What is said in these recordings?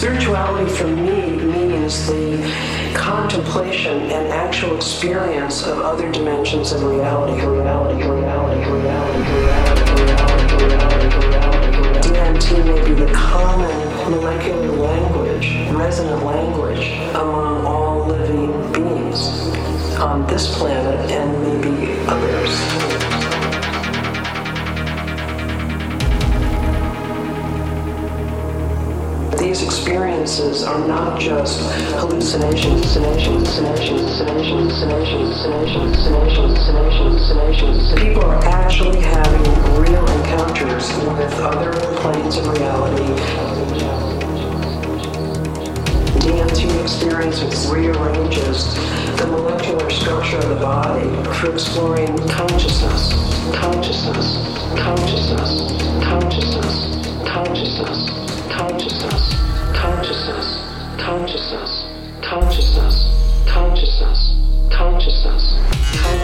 Spirituality for me means the contemplation and actual experience of other dimensions of reality, reality, reality, reality, reality, reality, reality, reality. DMT may be the common molecular language, resonant language among all living beings on this planet and maybe others. These experiences are not just hallucinations, hallucinations, hallucinations, hallucinations, hallucinations, hallucinations, hallucinations, hallucinations. People are actually having real encounters with other planes of reality. DMT experiences rearranges the molecular structure of the body for exploring consciousness, consciousness, consciousness, consciousness, consciousness consciousness, consciousness, consciousness, consciousness, consciousness,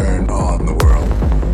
Turn on the world.